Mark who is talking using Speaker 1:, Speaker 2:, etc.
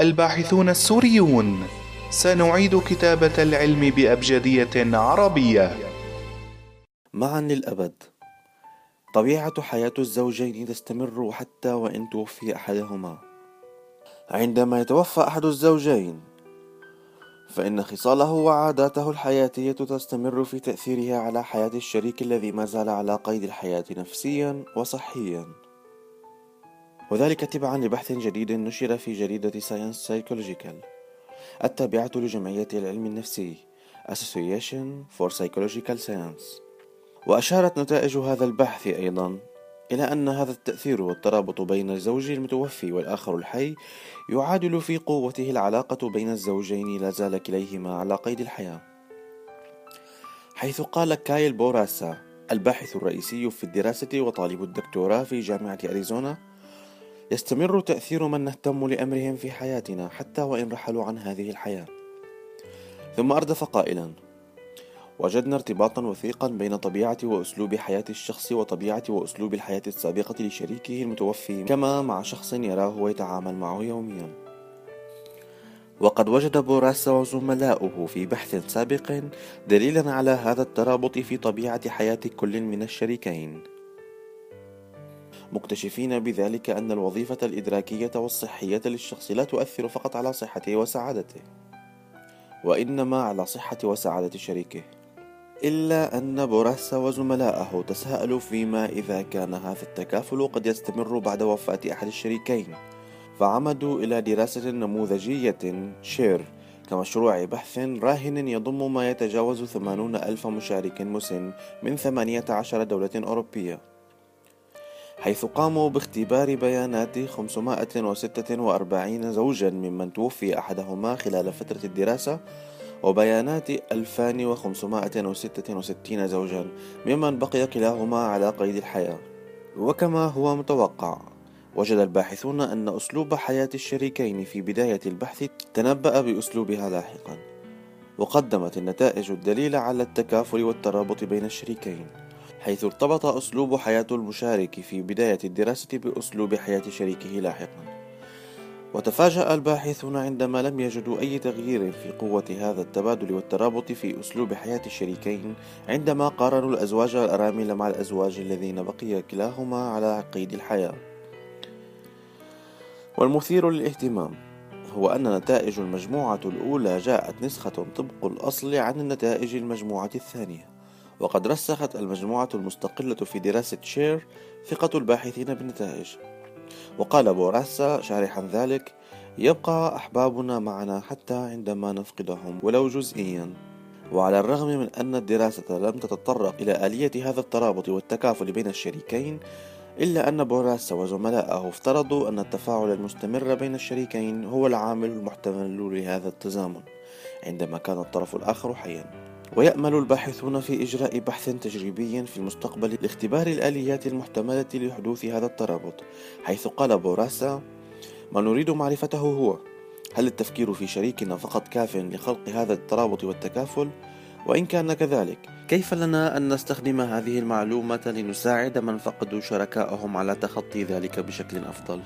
Speaker 1: الباحثون السوريون سنعيد كتابة العلم بأبجدية عربية.
Speaker 2: معا للأبد. طبيعة حياة الزوجين تستمر حتى وإن توفي أحدهما. عندما يتوفى أحد الزوجين فإن خصاله وعاداته الحياتية تستمر في تأثيرها على حياة الشريك الذي ما زال على قيد الحياة نفسيا وصحيا. وذلك تبعا لبحث جديد نشر في جريدة Science Psychological التابعة لجمعية العلم النفسي Association for Psychological Science. وأشارت نتائج هذا البحث أيضا إلى أن هذا التأثير والترابط بين الزوج المتوفي والآخر الحي يعادل في قوته العلاقة بين الزوجين لا زال كليهما على قيد الحياة. حيث قال كايل بوراسا الباحث الرئيسي في الدراسة وطالب الدكتوراه في جامعة أريزونا يستمر تأثير من نهتم لأمرهم في حياتنا حتى وإن رحلوا عن هذه الحياة. ثم أردف قائلا وجدنا ارتباطا وثيقا بين طبيعة وأسلوب حياة الشخص وطبيعة وأسلوب الحياة السابقة لشريكه المتوفي كما مع شخص يراه ويتعامل معه يوميا. وقد وجد بوراسا وزملاؤه في بحث سابق دليلا على هذا الترابط في طبيعة حياة كل من الشريكين. مكتشفين بذلك أن الوظيفة الإدراكية والصحية للشخص لا تؤثر فقط على صحته وسعادته وإنما على صحة وسعادة شريكه إلا أن بوراسا وزملائه تساءلوا فيما إذا كان هذا التكافل قد يستمر بعد وفاة أحد الشريكين. فعمدوا إلى دراسة نموذجية شير كمشروع بحث راهن يضم ما يتجاوز ثمانون ألف مشارك مسن من ثمانية عشر دولة أوروبية. حيث قاموا باختبار بيانات 546 زوجا ممن توفي أحدهما خلال فترة الدراسة وبيانات 2566 زوجا ممن بقي كلاهما على قيد الحياة. وكما هو متوقع وجد الباحثون أن أسلوب حياة الشريكين في بداية البحث تنبأ بأسلوبها لاحقا وقدمت النتائج الدليل على التكافل والترابط بين الشريكين. حيث ارتبط أسلوب حياة المشارك في بداية الدراسة بأسلوب حياة شريكه لاحقا وتفاجأ الباحثون عندما لم يجدوا أي تغيير في قوة هذا التبادل والترابط في أسلوب حياة الشريكين عندما قارنوا الأزواج الأرامل مع الأزواج الذين بقي كلاهما على قيد الحياة. والمثير للاهتمام هو أن نتائج المجموعة الأولى جاءت نسخة طبق الأصل عن النتائج المجموعة الثانية، وقد رسخت المجموعة المستقلة في دراسة شير ثقة الباحثين بالنتائج. وقال بوراسا شارحا ذلك يبقى أحبابنا معنا حتى عندما نفقدهم ولو جزئيا وعلى الرغم من أن الدراسة لم تتطرق إلى آلية هذا الترابط والتكافل بين الشريكين إلا أن بوراسا وزملائه افترضوا أن التفاعل المستمر بين الشريكين هو العامل المحتمل لهذا التزامن عندما كان الطرف الآخر حيا ويأمل الباحثون في إجراء بحث تجريبي في المستقبل لاختبار الآليات المحتملة لحدوث هذا الترابط حيث قال بوراسا ما نريد معرفته هو هل التفكير في شريكنا فقط كاف لخلق هذا الترابط والتكافل وإن كان كذلك كيف لنا أن نستخدم هذه المعلومة لنساعد من فقدوا شركائهم على تخطي ذلك بشكل أفضل؟